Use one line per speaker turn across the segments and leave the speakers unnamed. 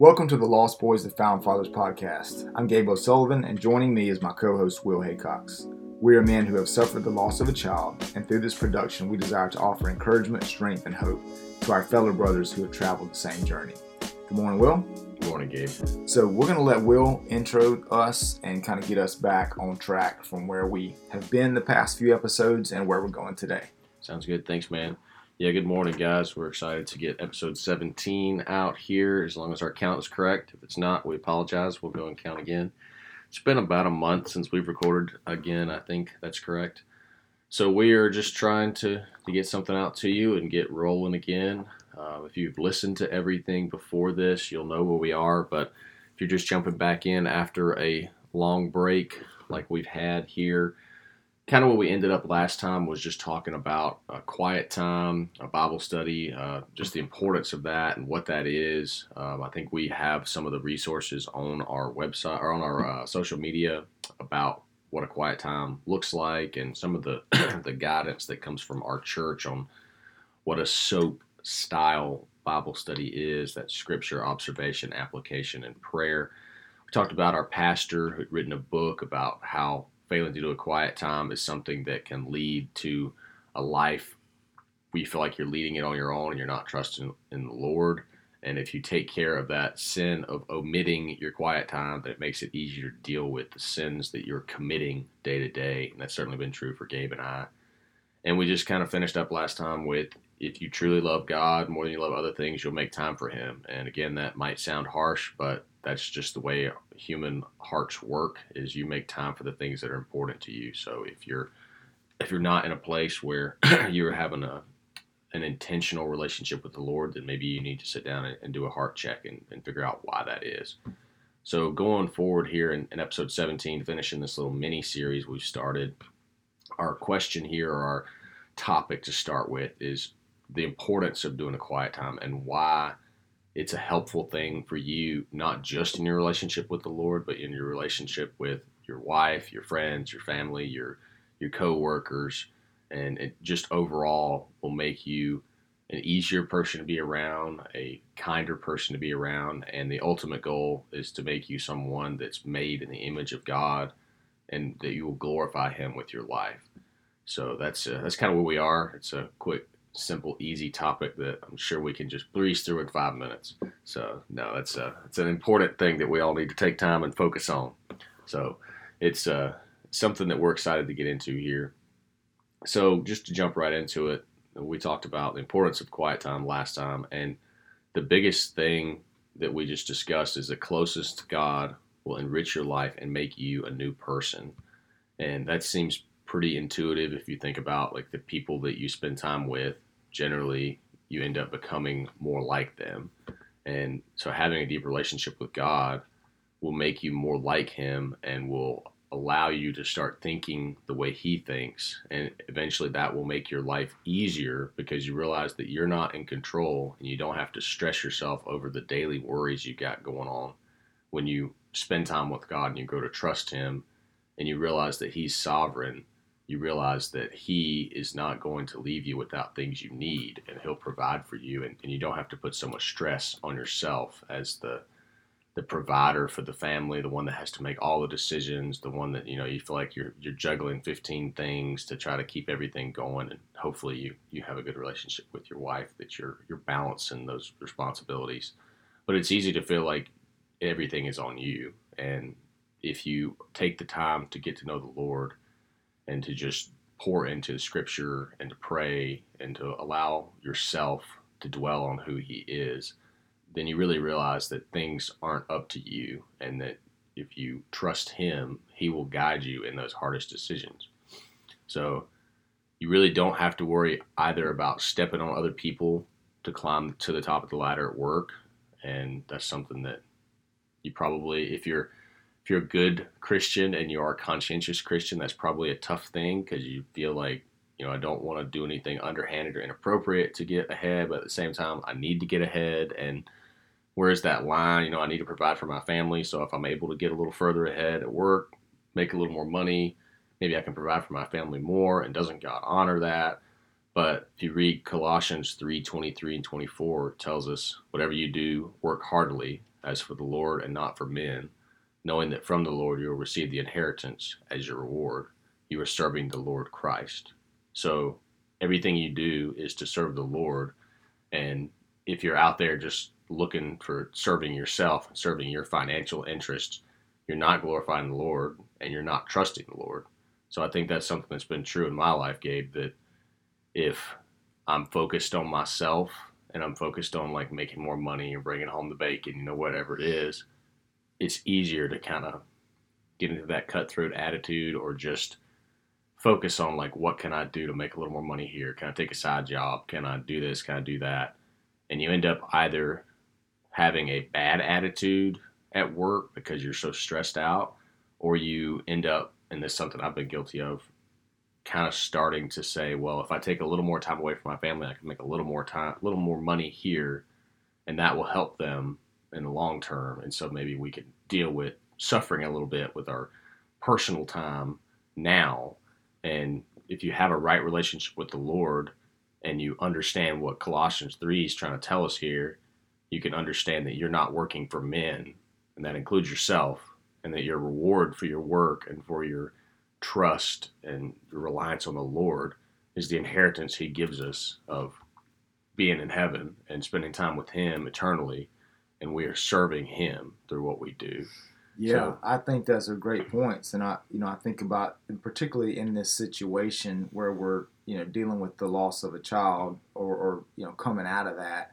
Welcome to the Lost Boys of Found Fathers podcast. I'm Gabe O'Sullivan, and joining me is my co host, Will Haycox. We are men who have suffered the loss of a child, and through this production, we desire to offer encouragement, strength, and hope to our fellow brothers who have traveled the same journey. Good morning, Will.
Good morning, Gabe.
So, we're going to let Will intro us and kind of get us back on track from where we have been the past few episodes and where we're going today.
Sounds good. Thanks, man. Yeah, good morning, guys. We're excited to get episode 17 out here as long as our count is correct. If it's not, we apologize. We'll go and count again. It's been about a month since we've recorded again. I think that's correct. So we are just trying to, to get something out to you and get rolling again. Uh, if you've listened to everything before this, you'll know where we are. But if you're just jumping back in after a long break like we've had here, kind of what we ended up last time was just talking about a quiet time, a Bible study, uh, just the importance of that and what that is. Um, I think we have some of the resources on our website or on our uh, social media about what a quiet time looks like and some of the the guidance that comes from our church on what a soap style Bible study is that scripture observation application and prayer we talked about our pastor who'd written a book about how failing to do a quiet time is something that can lead to a life where you feel like you're leading it on your own and you're not trusting in the Lord. And if you take care of that sin of omitting your quiet time, then it makes it easier to deal with the sins that you're committing day to day. And that's certainly been true for Gabe and I. And we just kind of finished up last time with if you truly love God more than you love other things, you'll make time for Him. And again, that might sound harsh, but that's just the way human hearts work is you make time for the things that are important to you. So if you're if you're not in a place where you're having a an intentional relationship with the lord then maybe you need to sit down and, and do a heart check and, and, figure out why that is. So going forward here in, in episode 17 finishing this little mini series we've started our question here or our topic to start with is the importance of doing a quiet time and why it's a helpful thing for you, not just in your relationship with the Lord, but in your relationship with your wife, your friends, your family, your your coworkers, and it just overall will make you an easier person to be around, a kinder person to be around, and the ultimate goal is to make you someone that's made in the image of God, and that you will glorify Him with your life. So that's uh, that's kind of where we are. It's a quick simple, easy topic that I'm sure we can just breeze through in five minutes. So no, it's a it's an important thing that we all need to take time and focus on. So it's uh, something that we're excited to get into here. So just to jump right into it, we talked about the importance of quiet time last time, and the biggest thing that we just discussed is the closest God will enrich your life and make you a new person. And that seems pretty intuitive if you think about like the people that you spend time with generally you end up becoming more like them. And so having a deep relationship with god will make you more like him and will allow you to start thinking the way he thinks. And eventually that will make your life easier because you realize that you're not in control and you don't have to stress yourself over the daily worries you got going on. When you spend time with god and you grow to trust him and you realize that he's sovereign you realize that he is not going to leave you without things you need and he'll provide for you and, and you don't have to put so much stress on yourself as the the provider for the family the one that has to make all the decisions the one that you know you feel like you're you're juggling 15 things to try to keep everything going and hopefully you you have a good relationship with your wife that you're you're balancing those responsibilities. But it's easy to feel like everything is on you and if you take the time to get to know the lord and to just pour into scripture and to pray and to allow yourself to dwell on who he is, then you really realize that things aren't up to you and that if you trust him, he will guide you in those hardest decisions. So you really don't have to worry either about stepping on other people to climb to the top of the ladder at work. And that's something that you probably, if you're if you're a good Christian and you are a conscientious Christian, that's probably a tough thing because you feel like, you know, I don't want to do anything underhanded or inappropriate to get ahead, but at the same time, I need to get ahead. And where's that line? You know, I need to provide for my family. So if I'm able to get a little further ahead at work, make a little more money, maybe I can provide for my family more. And doesn't God honor that? But if you read Colossians 3 23 and 24, it tells us, whatever you do, work heartily as for the Lord and not for men, knowing that from the Lord you will receive the inheritance as your reward. You are serving the Lord Christ. So everything you do is to serve the Lord. And if you're out there just looking for serving yourself serving your financial interests, you're not glorifying the Lord and you're not trusting the Lord. So I think that's something that's been true in my life, Gabe, that if I'm focused on myself and I'm focused on like making more money and bringing home the bacon, you know, whatever it is, it's easier to kind of get into that cutthroat attitude or just focus on like what can I do to make a little more money here? Can I take a side job? Can I do this? Can I do that? And you end up either having a bad attitude at work because you're so stressed out, or you end up, and this is something I've been guilty of, kind of starting to say, well, if I take a little more time away from my family, I can make a little more time, a little more money here, and that will help them in the long term. And so maybe we could deal with suffering a little bit with our personal time now. And if you have a right relationship with the Lord and you understand what Colossians 3 is trying to tell us here, you can understand that you're not working for men, and that includes yourself, and that your reward for your work and for your trust and your reliance on the Lord is the inheritance He gives us of being in heaven and spending time with Him eternally, and we are serving Him through what we do.
Yeah, so, I think those are great points, and I, you know, I think about particularly in this situation where we're, you know, dealing with the loss of a child or, or you know, coming out of that.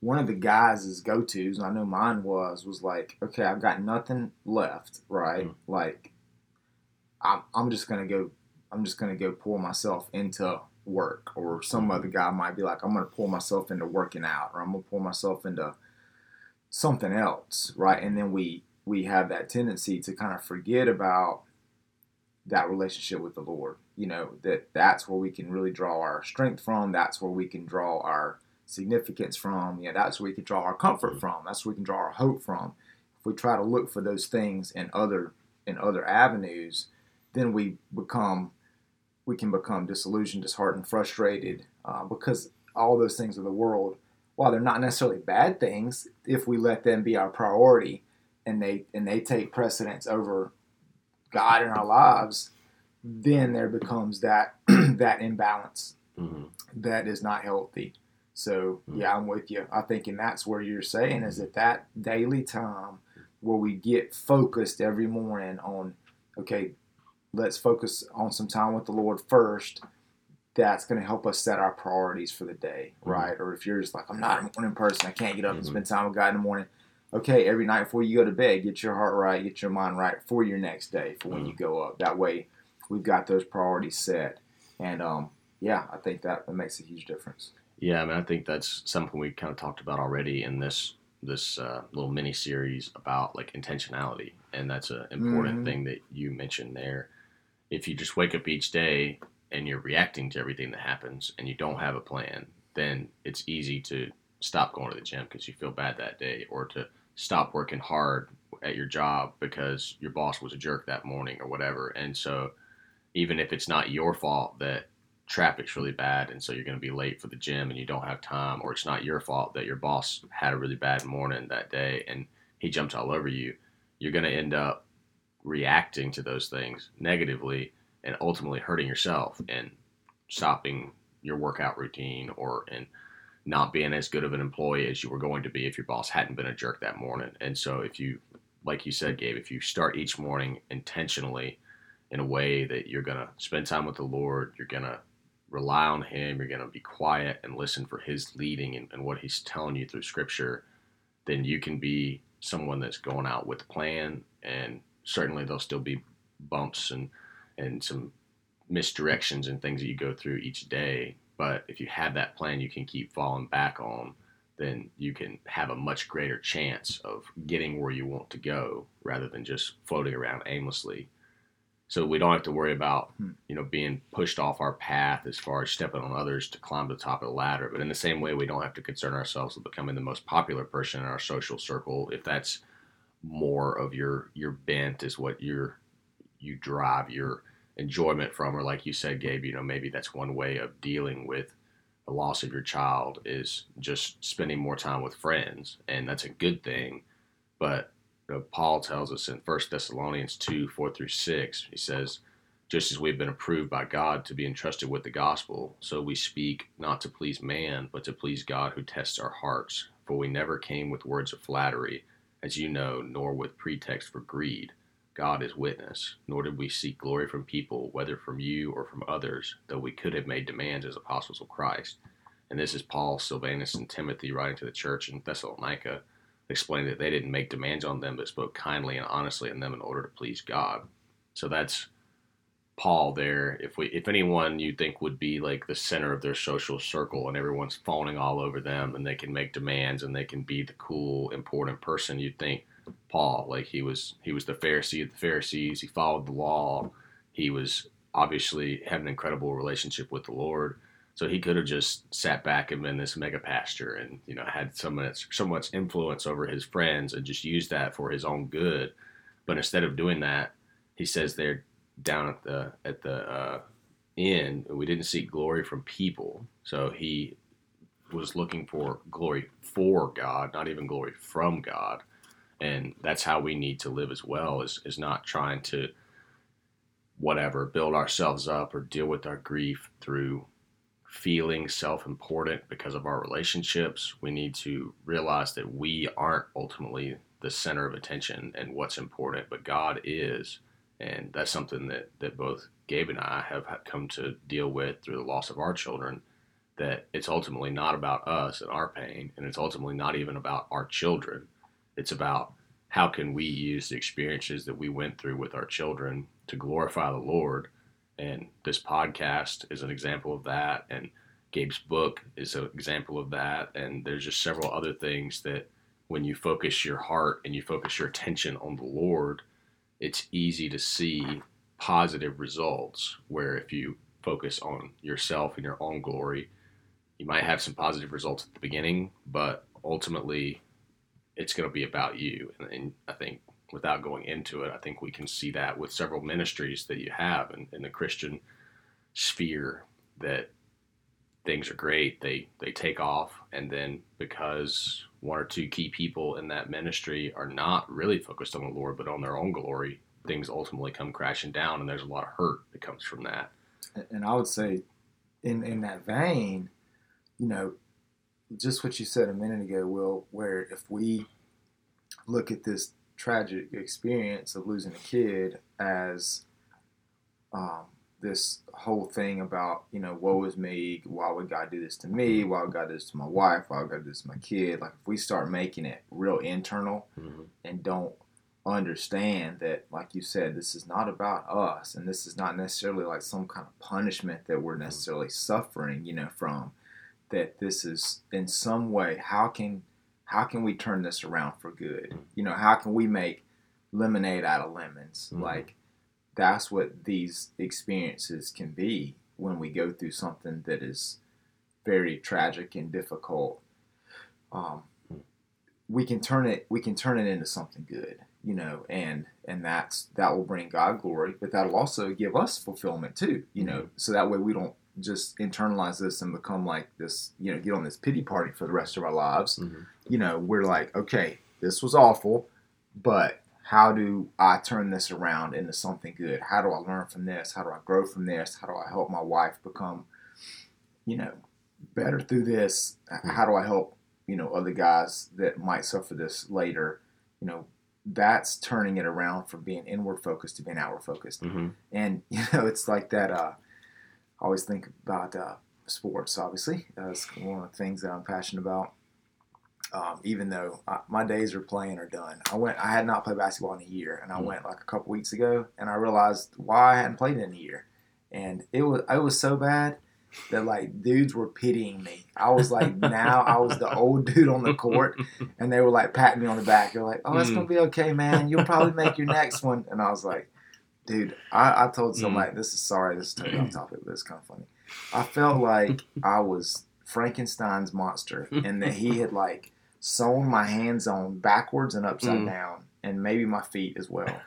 One of the guys' go tos, and I know mine was, was like, okay, I've got nothing left, right? Mm-hmm. Like, I'm, I'm just gonna go, I'm just gonna go pull myself into work, or some other guy might be like, I'm gonna pull myself into working out, or I'm gonna pull myself into something else, right? And then we we have that tendency to kind of forget about that relationship with the Lord. You know, that that's where we can really draw our strength from. That's where we can draw our significance from. Yeah, that's where we can draw our comfort from. That's where we can draw our hope from. If we try to look for those things in other in other avenues, then we become we can become disillusioned, disheartened, frustrated uh, because all those things of the world, while they're not necessarily bad things, if we let them be our priority, and they and they take precedence over God in our lives, then there becomes that that imbalance mm-hmm. that is not healthy. So mm-hmm. yeah, I'm with you. I think, and that's where you're saying is that that daily time where we get focused every morning on, okay, let's focus on some time with the Lord first. That's going to help us set our priorities for the day, mm-hmm. right? Or if you're just like, I'm not a morning person, I can't get up and mm-hmm. spend time with God in the morning okay, every night before you go to bed, get your heart right, get your mind right for your next day, for when mm. you go up. That way, we've got those priorities set. And um, yeah, I think that, that makes a huge difference.
Yeah, I mean, I think that's something we kind of talked about already in this this uh, little mini series about like intentionality, and that's an important mm-hmm. thing that you mentioned there. If you just wake up each day and you're reacting to everything that happens, and you don't have a plan, then it's easy to stop going to the gym because you feel bad that day, or to stop working hard at your job because your boss was a jerk that morning or whatever. And so even if it's not your fault that traffic's really bad and so you're going to be late for the gym and you don't have time or it's not your fault that your boss had a really bad morning that day and he jumped all over you, you're going to end up reacting to those things negatively and ultimately hurting yourself and stopping your workout routine or and not being as good of an employee as you were going to be if your boss hadn't been a jerk that morning. And so if you, like you said, Gabe, if you start each morning intentionally in a way that you're going to spend time with the Lord, you're going to rely on Him, you're going to be quiet and listen for His leading and, and what He's telling you through Scripture, then you can be someone that's going out with a plan. And certainly there'll still be bumps and, and some misdirections and things that you go through each day but if you have that plan you can keep falling back on, then you can have a much greater chance of getting where you want to go rather than just floating around aimlessly. So we don't have to worry about, hmm. you know, being pushed off our path as far as stepping on others to climb to the top of the ladder. But in the same way, we don't have to concern ourselves with becoming the most popular person in our social circle if that's more of your your bent is what you're you drive your enjoyment from, or like you said, Gabe, you know, maybe that's one way of dealing with the loss of your child is just spending more time with friends, and that's a good thing. But you know, Paul tells us in 1 Thessalonians 2 4 through 6, he says, Just as we've been approved by God to be entrusted with the gospel, so we speak not to please man, but to please God who tests our hearts. For we never came with words of flattery, as you know, nor with pretext for greed. God is witness, nor did we seek glory from people, whether from you or from others, though we could have made demands as apostles of Christ. And this is Paul, Silvanus, and Timothy writing to the church in Thessalonica, explaining that they didn't make demands on them, but spoke kindly and honestly on them in order to please God. So that's Paul there. If we, if anyone you think would be like the center of their social circle, and everyone's fawning all over them, and they can make demands, and they can be the cool, important person, you'd think Paul. Like he was, he was the Pharisee of the Pharisees. He followed the law. He was obviously had an incredible relationship with the Lord. So he could have just sat back and been this mega pastor and, you know, had so much, so much influence over his friends and just used that for his own good. But instead of doing that, he says they're down at the, at the, uh, inn, we didn't seek glory from people. So he was looking for glory for God, not even glory from God. And that's how we need to live as well, is, is not trying to whatever, build ourselves up or deal with our grief through feeling self important because of our relationships. We need to realize that we aren't ultimately the center of attention and what's important, but God is. And that's something that, that both Gabe and I have come to deal with through the loss of our children. That it's ultimately not about us and our pain, and it's ultimately not even about our children. It's about how can we use the experiences that we went through with our children to glorify the Lord and this podcast is an example of that. And Gabe's book is an example of that. And there's just several other things that when you focus your heart and you focus your attention on the Lord, it's easy to see positive results. Where if you focus on yourself and your own glory, you might have some positive results at the beginning, but ultimately it's going to be about you. And, and I think without going into it, I think we can see that with several ministries that you have in, in the Christian sphere that things are great. They they take off, and then because one or two key people in that ministry are not really focused on the Lord, but on their own glory, things ultimately come crashing down, and there's a lot of hurt that comes from that.
And I would say, in in that vein, you know, just what you said a minute ago, Will, where if we look at this tragic experience of losing a kid as um, this whole thing about you know woe is me why would god do this to me why would god do this to my wife why would god do this to my kid like if we start making it real internal mm-hmm. and don't understand that like you said this is not about us and this is not necessarily like some kind of punishment that we're mm-hmm. necessarily suffering you know from that this is in some way how can how can we turn this around for good? You know, how can we make lemonade out of lemons? Mm-hmm. Like that's what these experiences can be when we go through something that is very tragic and difficult. Um, we can turn it we can turn it into something good, you know, and and that's that will bring God glory, but that'll also give us fulfillment too, you know, mm-hmm. so that way we don't just internalize this and become like this, you know, get on this pity party for the rest of our lives. Mm-hmm. You know, we're like, okay, this was awful, but how do I turn this around into something good? How do I learn from this? How do I grow from this? How do I help my wife become, you know, better through this? Mm-hmm. How do I help, you know, other guys that might suffer this later? You know, that's turning it around from being inward focused to being outward focused. Mm-hmm. And, you know, it's like that, uh, I always think about uh, sports. Obviously, that's one of the things that I'm passionate about. Um, even though I, my days of playing are done, I went. I had not played basketball in a year, and I mm-hmm. went like a couple weeks ago, and I realized why I hadn't played in a year, and it was it was so bad that like dudes were pitying me. I was like now I was the old dude on the court, and they were like patting me on the back. They're like, "Oh, it's mm. gonna be okay, man. You'll probably make your next one." And I was like, dude, I, I told somebody mm. this is sorry, this is totally off topic, but it's kind of funny. I felt like I was Frankenstein's monster, and that he had like sewn my hands on backwards and upside mm. down, and maybe my feet as well.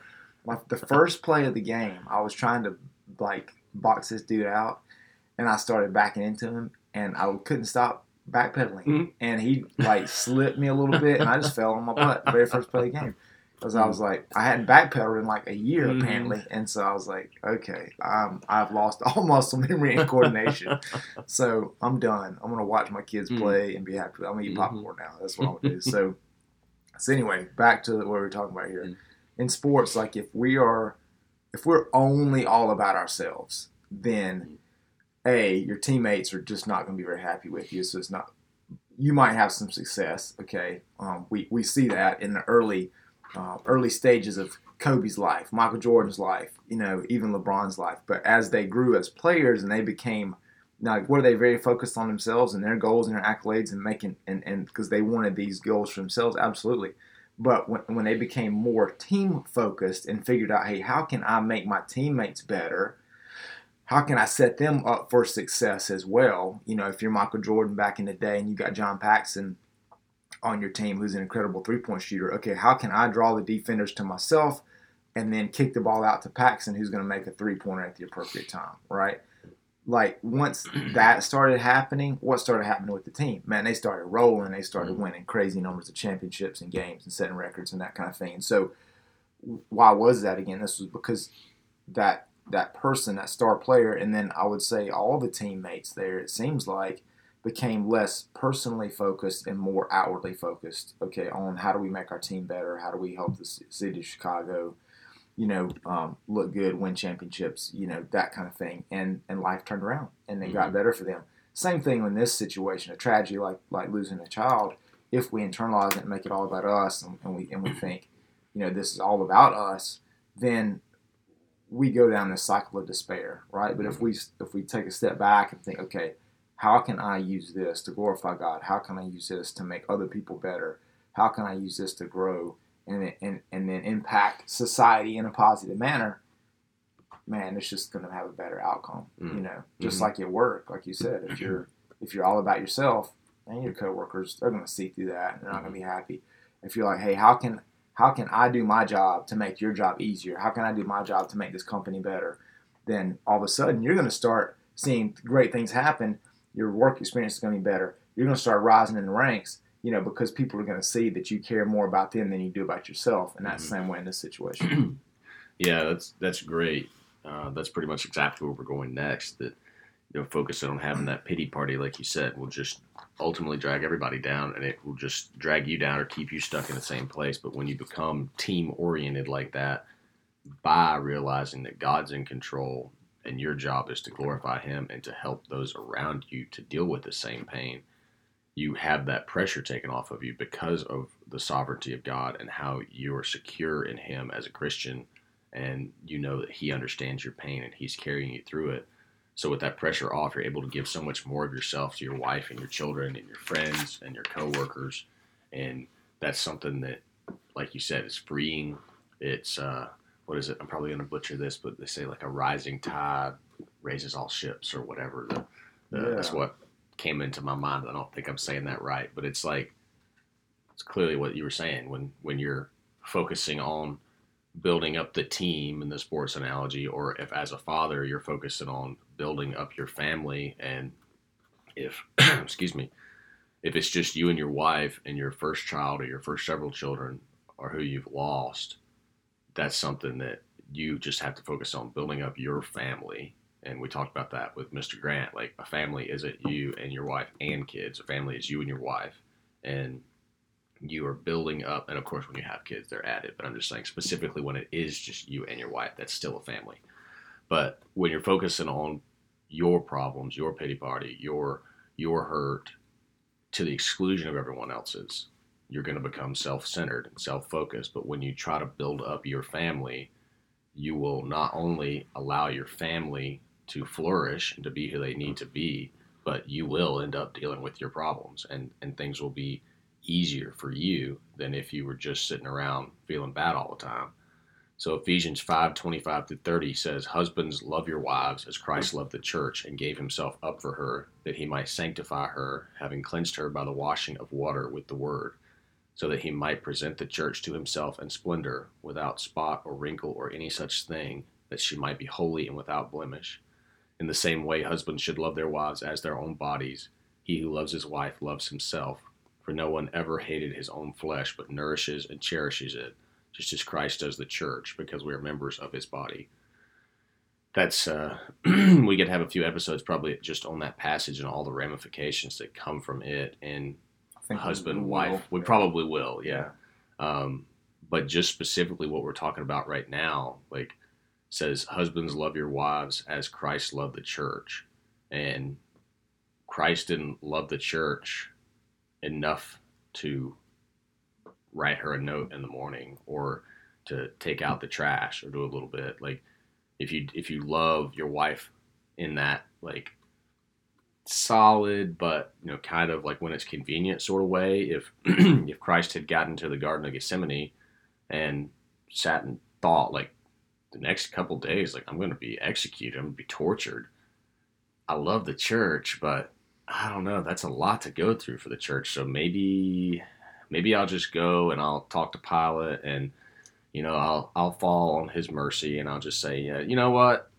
My, the first play of the game, I was trying to like box this dude out, and I started backing into him, and I couldn't stop backpedaling,
Mhm.
and he like slipped me a little bit, and I just fell on my butt the very first play of the game. Because I was like, I hadn't backpedaled in like a year
Mhm.
apparently, and so I was like, okay, um, I've lost all muscle memory and coordination, so I'm done. I'm gonna watch my kids
Mhm.
play and be happy. I'm gonna eat
Mhm.
popcorn now. That's what I'm gonna do. So, so anyway, back to what we were talking about here.
Mhm.
In sports, like if we are, if we're only all about ourselves, then a your teammates are just not going to be very happy with you. So it's not. You might have some success. Okay, um, we we see that in the early uh, early stages of Kobe's life, Michael Jordan's life, you know, even LeBron's life. But as they grew as players and they became like are they very focused on themselves and their goals and their accolades and making and and because they wanted these goals for themselves, absolutely. But when, when they became more team focused and figured out, hey, how can I make my teammates better? How can I set them up for success as well? You know, if you're Michael Jordan back in the day and you got John Paxson on your team who's an incredible three point shooter, okay, how can I draw the defenders to myself and then kick the ball out to Paxson who's going to make a three pointer at the appropriate time, right? Like once that started happening, what started happening with the team? Man, they started rolling. They started
Mhm.
winning crazy numbers of championships and games and setting records and that kind of thing. And so, why was that again? This was because that that person, that star player, and then I would say all the teammates there. It seems like became less personally focused and more outwardly focused. Okay, on how do we make our team better? How do we help the city of Chicago? You know, um, look good, win championships. You know that kind of thing. And and life turned around, and it got
Mhm.
better for them. Same thing in this situation, a tragedy like like losing a child. If we internalize it and make it all about us, and, and we and we think, you know, this is all about us, then we go down this cycle of despair, right? But if we if we take a step back and think, okay, how can I use this to glorify God? How can I use this to make other people better? How can I use this to grow and and and then impact society in a positive manner? Man, it's just going to have a better outcome,
Mm.
you know. Just
Mhm.
like at work, like you said, if you're if you're all about yourself, and your coworkers, they're going to see through that. and They're not going to be happy. If you're like, hey, how can how can I do my job to make your job easier? How can I do my job to make this company better? Then all of a sudden you're going to start seeing great things happen. Your work experience is going to be better. You're going to start rising in the ranks, you know, because people are going to see that you care more about them than you do about yourself. And that's the same way in this situation.
Yeah, that's that's great. Uh, that's pretty much exactly where we're going next. That you know, focusing on having that pity party, like you said, will just ultimately drag everybody down, and it will just drag you down or keep you stuck in the same place. But when you become team oriented like that, by realizing that God's in control and your job is to glorify Him and to help those around you to deal with the same pain, you have that pressure taken off of you because of the sovereignty of God and how you are secure in Him as a Christian and you know that he understands your pain and he's carrying you through it. So with that pressure off, you're able to give so much more of yourself to your wife and your children and your friends and your coworkers, and that's something that, like you said, is freeing. It's uh, what is it? I'm probably going to butcher this, but they say like a rising tide raises all ships or whatever. The, the, That's what came into my mind. I don't think I'm saying that right, but it's like it's clearly what you were saying when when you're focusing on building up the team in the sports analogy, or if as a father you're focusing on building up your family, and if excuse me, if it's just you and your wife and your first child or your first several children or who you've lost, that's something that you just have to focus on building up your family. And we talked about that with Mr. Grant. Like a family isn't you and your wife and kids. A family is you and your wife, and you are building up. And of course, when you have kids, they're added. But I'm just saying specifically when it is just you and your wife, that's still a family. But when you're focusing on your problems, your pity party, your your hurt, to the exclusion of everyone else's, you're going to become self-centered and self-focused. But when you try to build up your family, you will not only allow your family to flourish and to be who they need to be, but you will end up dealing with your problems and, and things will be easier for you than if you were just sitting around feeling bad all the time. So Ephesians 5, 25 to 30 says, Husbands, love your wives as Christ loved the church and gave himself up for her, that he might sanctify her, having cleansed her by the washing of water with the word, so that he might present the church to himself in splendor, without spot or wrinkle or any such thing, that she might be holy and without blemish. In the same way, husbands should love their wives as their own bodies. He who loves his wife loves himself. For no one ever hated his own flesh, but nourishes and cherishes it, just as Christ does the church, because we are members of his body. That's uh, we could have a few episodes probably just on that passage and all the ramifications that come from it, and husband we wife. We probably will, yeah. Um, but just specifically what we're talking about right now, like says, husbands love your wives as Christ loved the church, and Christ didn't love the church enough to write her a note in the morning or to take out the trash or do a little bit like if you if you love your wife in that like solid but you know kind of like when it's convenient sort of way if if Christ had gotten to the garden of Gethsemane and sat and thought like the next couple days like I'm going to be executed I'm going to be tortured I love the church but I don't know. That's a lot to go through for the church. So maybe, maybe I'll just go and I'll talk to Pilate and, you know, I'll I'll fall on his mercy and I'll just say, yeah, you know what,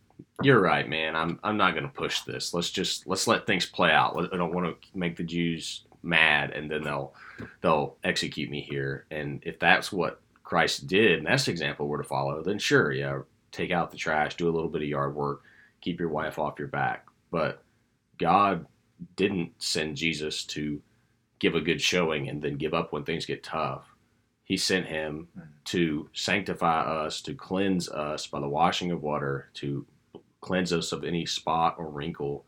you're right, man. I'm I'm not going to push this. Let's just let's let things play out. I don't want to make the Jews mad and then they'll they'll execute me here. And if that's what Christ did, and that's the example we're to follow, then sure, yeah, take out the trash, do a little bit of yard work, keep your wife off your back. But God didn't send Jesus to give a good showing and then give up when things get tough. He sent him hmm. to sanctify us, to cleanse us by the washing of water, to cleanse us of any spot or wrinkle,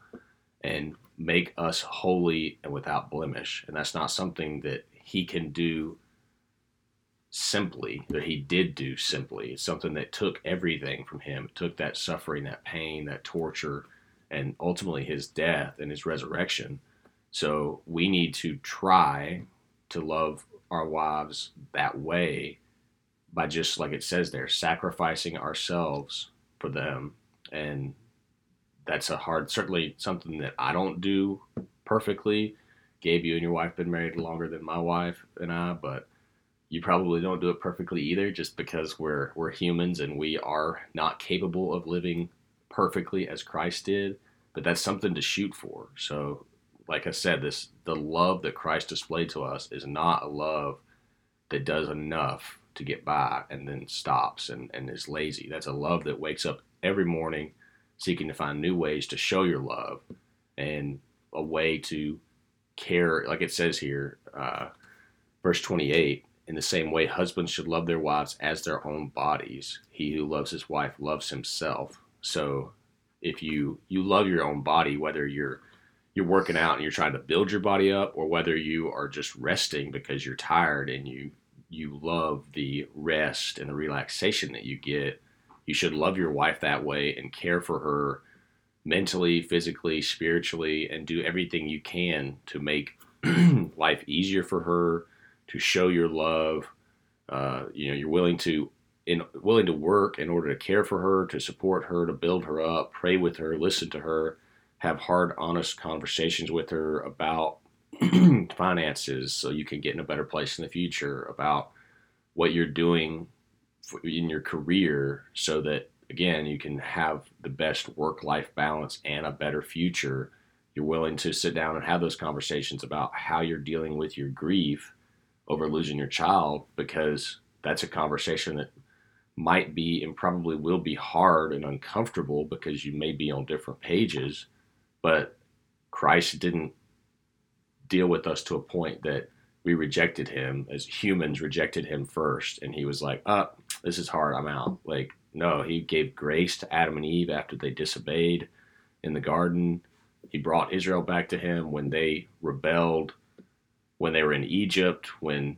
and make us holy and without blemish. And that's not something that he can do simply, that he did do simply. It's something that took everything from him. It took that suffering, that pain, that torture, and ultimately his death and his resurrection. So we need to try to love our wives that way by just like it says there, sacrificing ourselves for them. And that's a hard, certainly something that I don't do perfectly. Gabe, you and your wife been married longer than my wife and I, but you probably don't do it perfectly either, just because we're we're humans and we are not capable of living perfectly as Christ did, but that's something to shoot for. So, like I said, this the love that Christ displayed to us is not a love that does enough to get by and then stops and, and is lazy. That's a love that wakes up every morning seeking to find new ways to show your love and a way to care, like it says here, uh, verse 28 in the same way, husbands should love their wives as their own bodies. He who loves his wife loves himself. So if you you love your own body, whether you're you're working out and you're trying to build your body up, or whether you are just resting because you're tired and you you love the rest and the relaxation that you get, you should love your wife that way and care for her mentally, physically, spiritually, and do everything you can to make life easier for her, to show your love. Uh, you know, you're willing to in willing to work in order to care for her, to support her, to build her up, pray with her, listen to her, have hard, honest conversations with her about finances so you can get in a better place in the future, about what you're doing in your career so that again you can have the best work life balance and a better future you're willing to sit down and have those conversations about how you're dealing with your grief over losing your child because that's a conversation that might be and probably will be hard and uncomfortable because you may be on different pages, but Christ didn't deal with us to a point that we rejected him as humans rejected him first and he was like, "Uh, oh, this is hard. I'm out." Like, no, he gave grace to Adam and Eve after they disobeyed in the garden. He brought Israel back to him when they rebelled, when they were in Egypt, when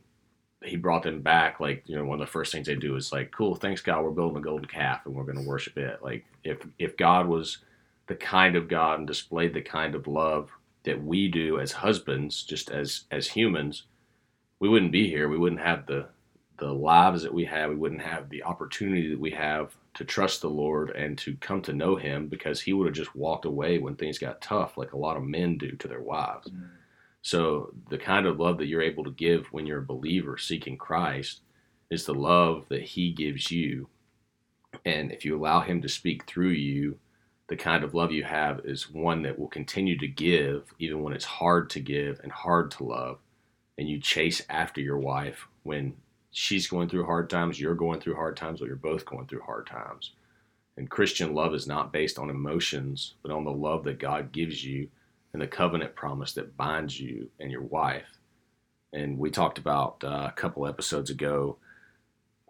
he brought them back. Like you know, one of the first things they do is like, "Cool, thanks God, we're building a golden calf and we're going to worship it." Like if if God was the kind of God and displayed the kind of love that we do as husbands, just as as humans, we wouldn't be here. We wouldn't have the the lives that we have. We wouldn't have the opportunity that we have to trust the Lord and to come to know Him because He would have just walked away when things got tough, like a lot of men do to their wives. Mm. So the kind of love that you're able to give when you're a believer seeking Christ is the love that he gives you. And if you allow him to speak through you, the the kind of love you have is one that will continue to give even when it's hard to give and hard to love and you chase after your wife when she's going through hard times you're going through hard times or you're both going through hard times and christian love is not based on emotions but on the love that god gives you and the covenant promise that binds you and your wife and we talked about uh, a couple episodes ago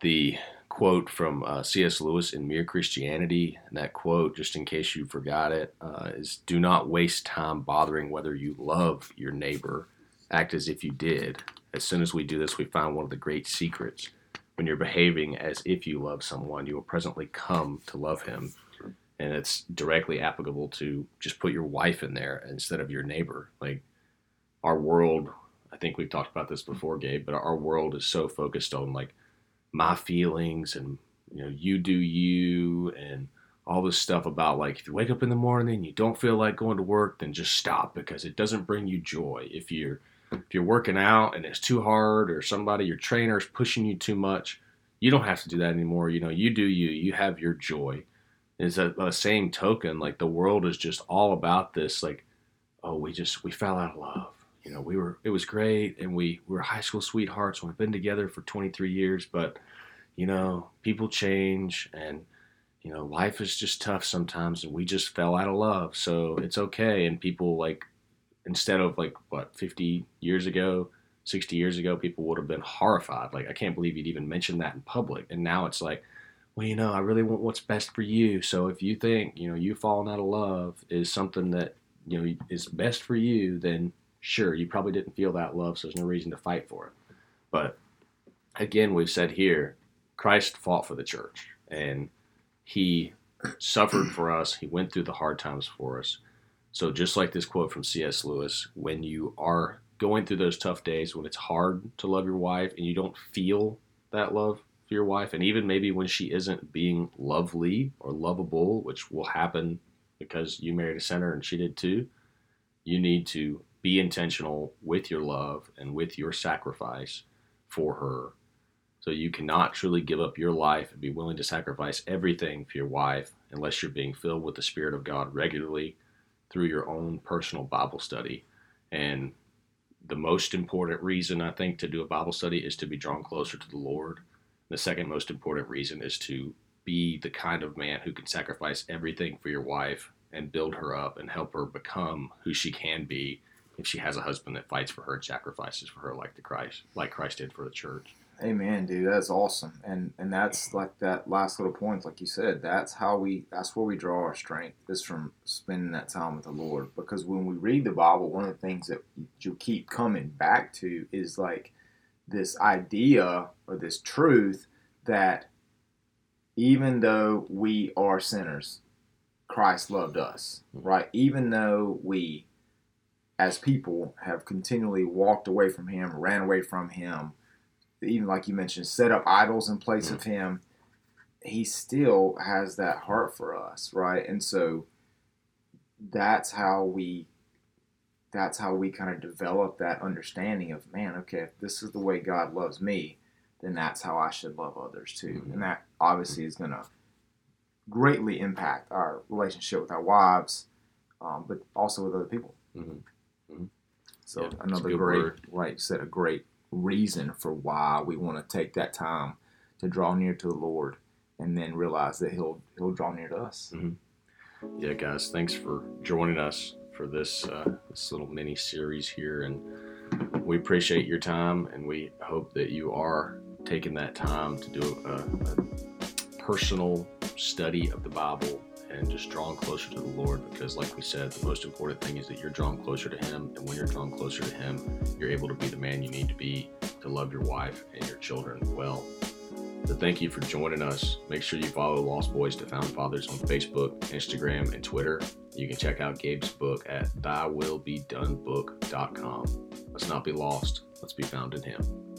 the quote from uh, C.S. Lewis in Mere Christianity. And that quote, just in case you forgot it, uh, is Do not waste time bothering whether you love your neighbor. Act as if you did. As soon as we do this, we find one of the great secrets. When you're behaving as if you love someone, you will presently come to love him. And it's directly applicable to just put your wife in there instead of your neighbor. Like our world, I think we've talked about this before, Gabe, but our world is so focused on like my feelings and you know you do you and all this stuff about like if you wake up in the morning and you don't feel like going to work then just stop because it doesn't bring you joy if you're if you're working out and it's too hard or somebody your trainer is pushing you too much you don't have to do that anymore you know you do you you have your joy is a, a same token like the world is just all about this like oh we just we fell out of love you know, we were it was great, and we, we were high school sweethearts. and We've been together for 23 years, but you know, people change, and you know, life is just tough sometimes, and we just fell out of love. So it's okay. And people like instead of like what 50 years ago, 60 years ago, people would have been horrified. Like, I can't believe you'd even mention that in public. And now it's like, well, you know, I really want what's best for you. So if you think, you know, you falling out of love is something that, you know, is best for you, then sure, you probably didn't feel that love, so there's no reason to fight for it. But again, we've said here, Christ fought for the church and he suffered for us. He went through the hard times for us. So just like this quote from C.S. Lewis, when you are going through those tough days, when it's hard to love your wife and you don't feel that love for your wife, and even maybe when she isn't being lovely or lovable, which will happen because you married a sinner and she did too, you need to be intentional with your love and with your sacrifice for her. So you cannot truly give up your life and be willing to sacrifice everything for your wife unless you're being filled with the Spirit of God regularly through your own personal Bible study. And the most important reason I think to do a Bible study is to be drawn closer to the Lord. The second most important reason is to be the kind of man who can sacrifice everything for your wife and build her up and help her become who she can be if she has a husband that fights for her and sacrifices for her like the Christ like Christ did for the church.
Amen, dude. That's awesome. And and that's like that last little point, like you said, that's how we that's where we draw our strength is from spending that time with the Lord. Because when we read the Bible, one of the things that you keep coming back to is like this idea or this truth that even though we are sinners, Christ loved us, mm-hmm. right? Even though we as people have continually walked away from him, ran away from him, even like you mentioned, set up idols in place mm-hmm. of him, he still has that heart for us, right? And so that's how we that's how we kind of develop that understanding of man, okay, if this is the way God loves me, then that's how I should love others too. Mm-hmm. And that obviously is gonna greatly impact our relationship with our wives, um, but also with other people. Mm-hmm. So yeah, another great, word. like said, a great reason for why we want to take that time to draw near to the Lord, and then realize that He'll He'll draw near to us.
Mm-hmm. Yeah, guys, thanks for joining us for this uh, this little mini series here, and we appreciate your time, and we hope that you are taking that time to do a, a personal study of the Bible and just drawn closer to the Lord because, like we said, the most important thing is that you're drawn closer to Him. And when you're drawn closer to Him, you're able to be the man you need to be to love your wife and your children well. So, thank you for joining us. Make sure you follow Lost Boys to Found Fathers on Facebook, Instagram, and Twitter. You can check out Gabe's book at thywillbedonebook.com. Let's not be lost, let's be found in Him.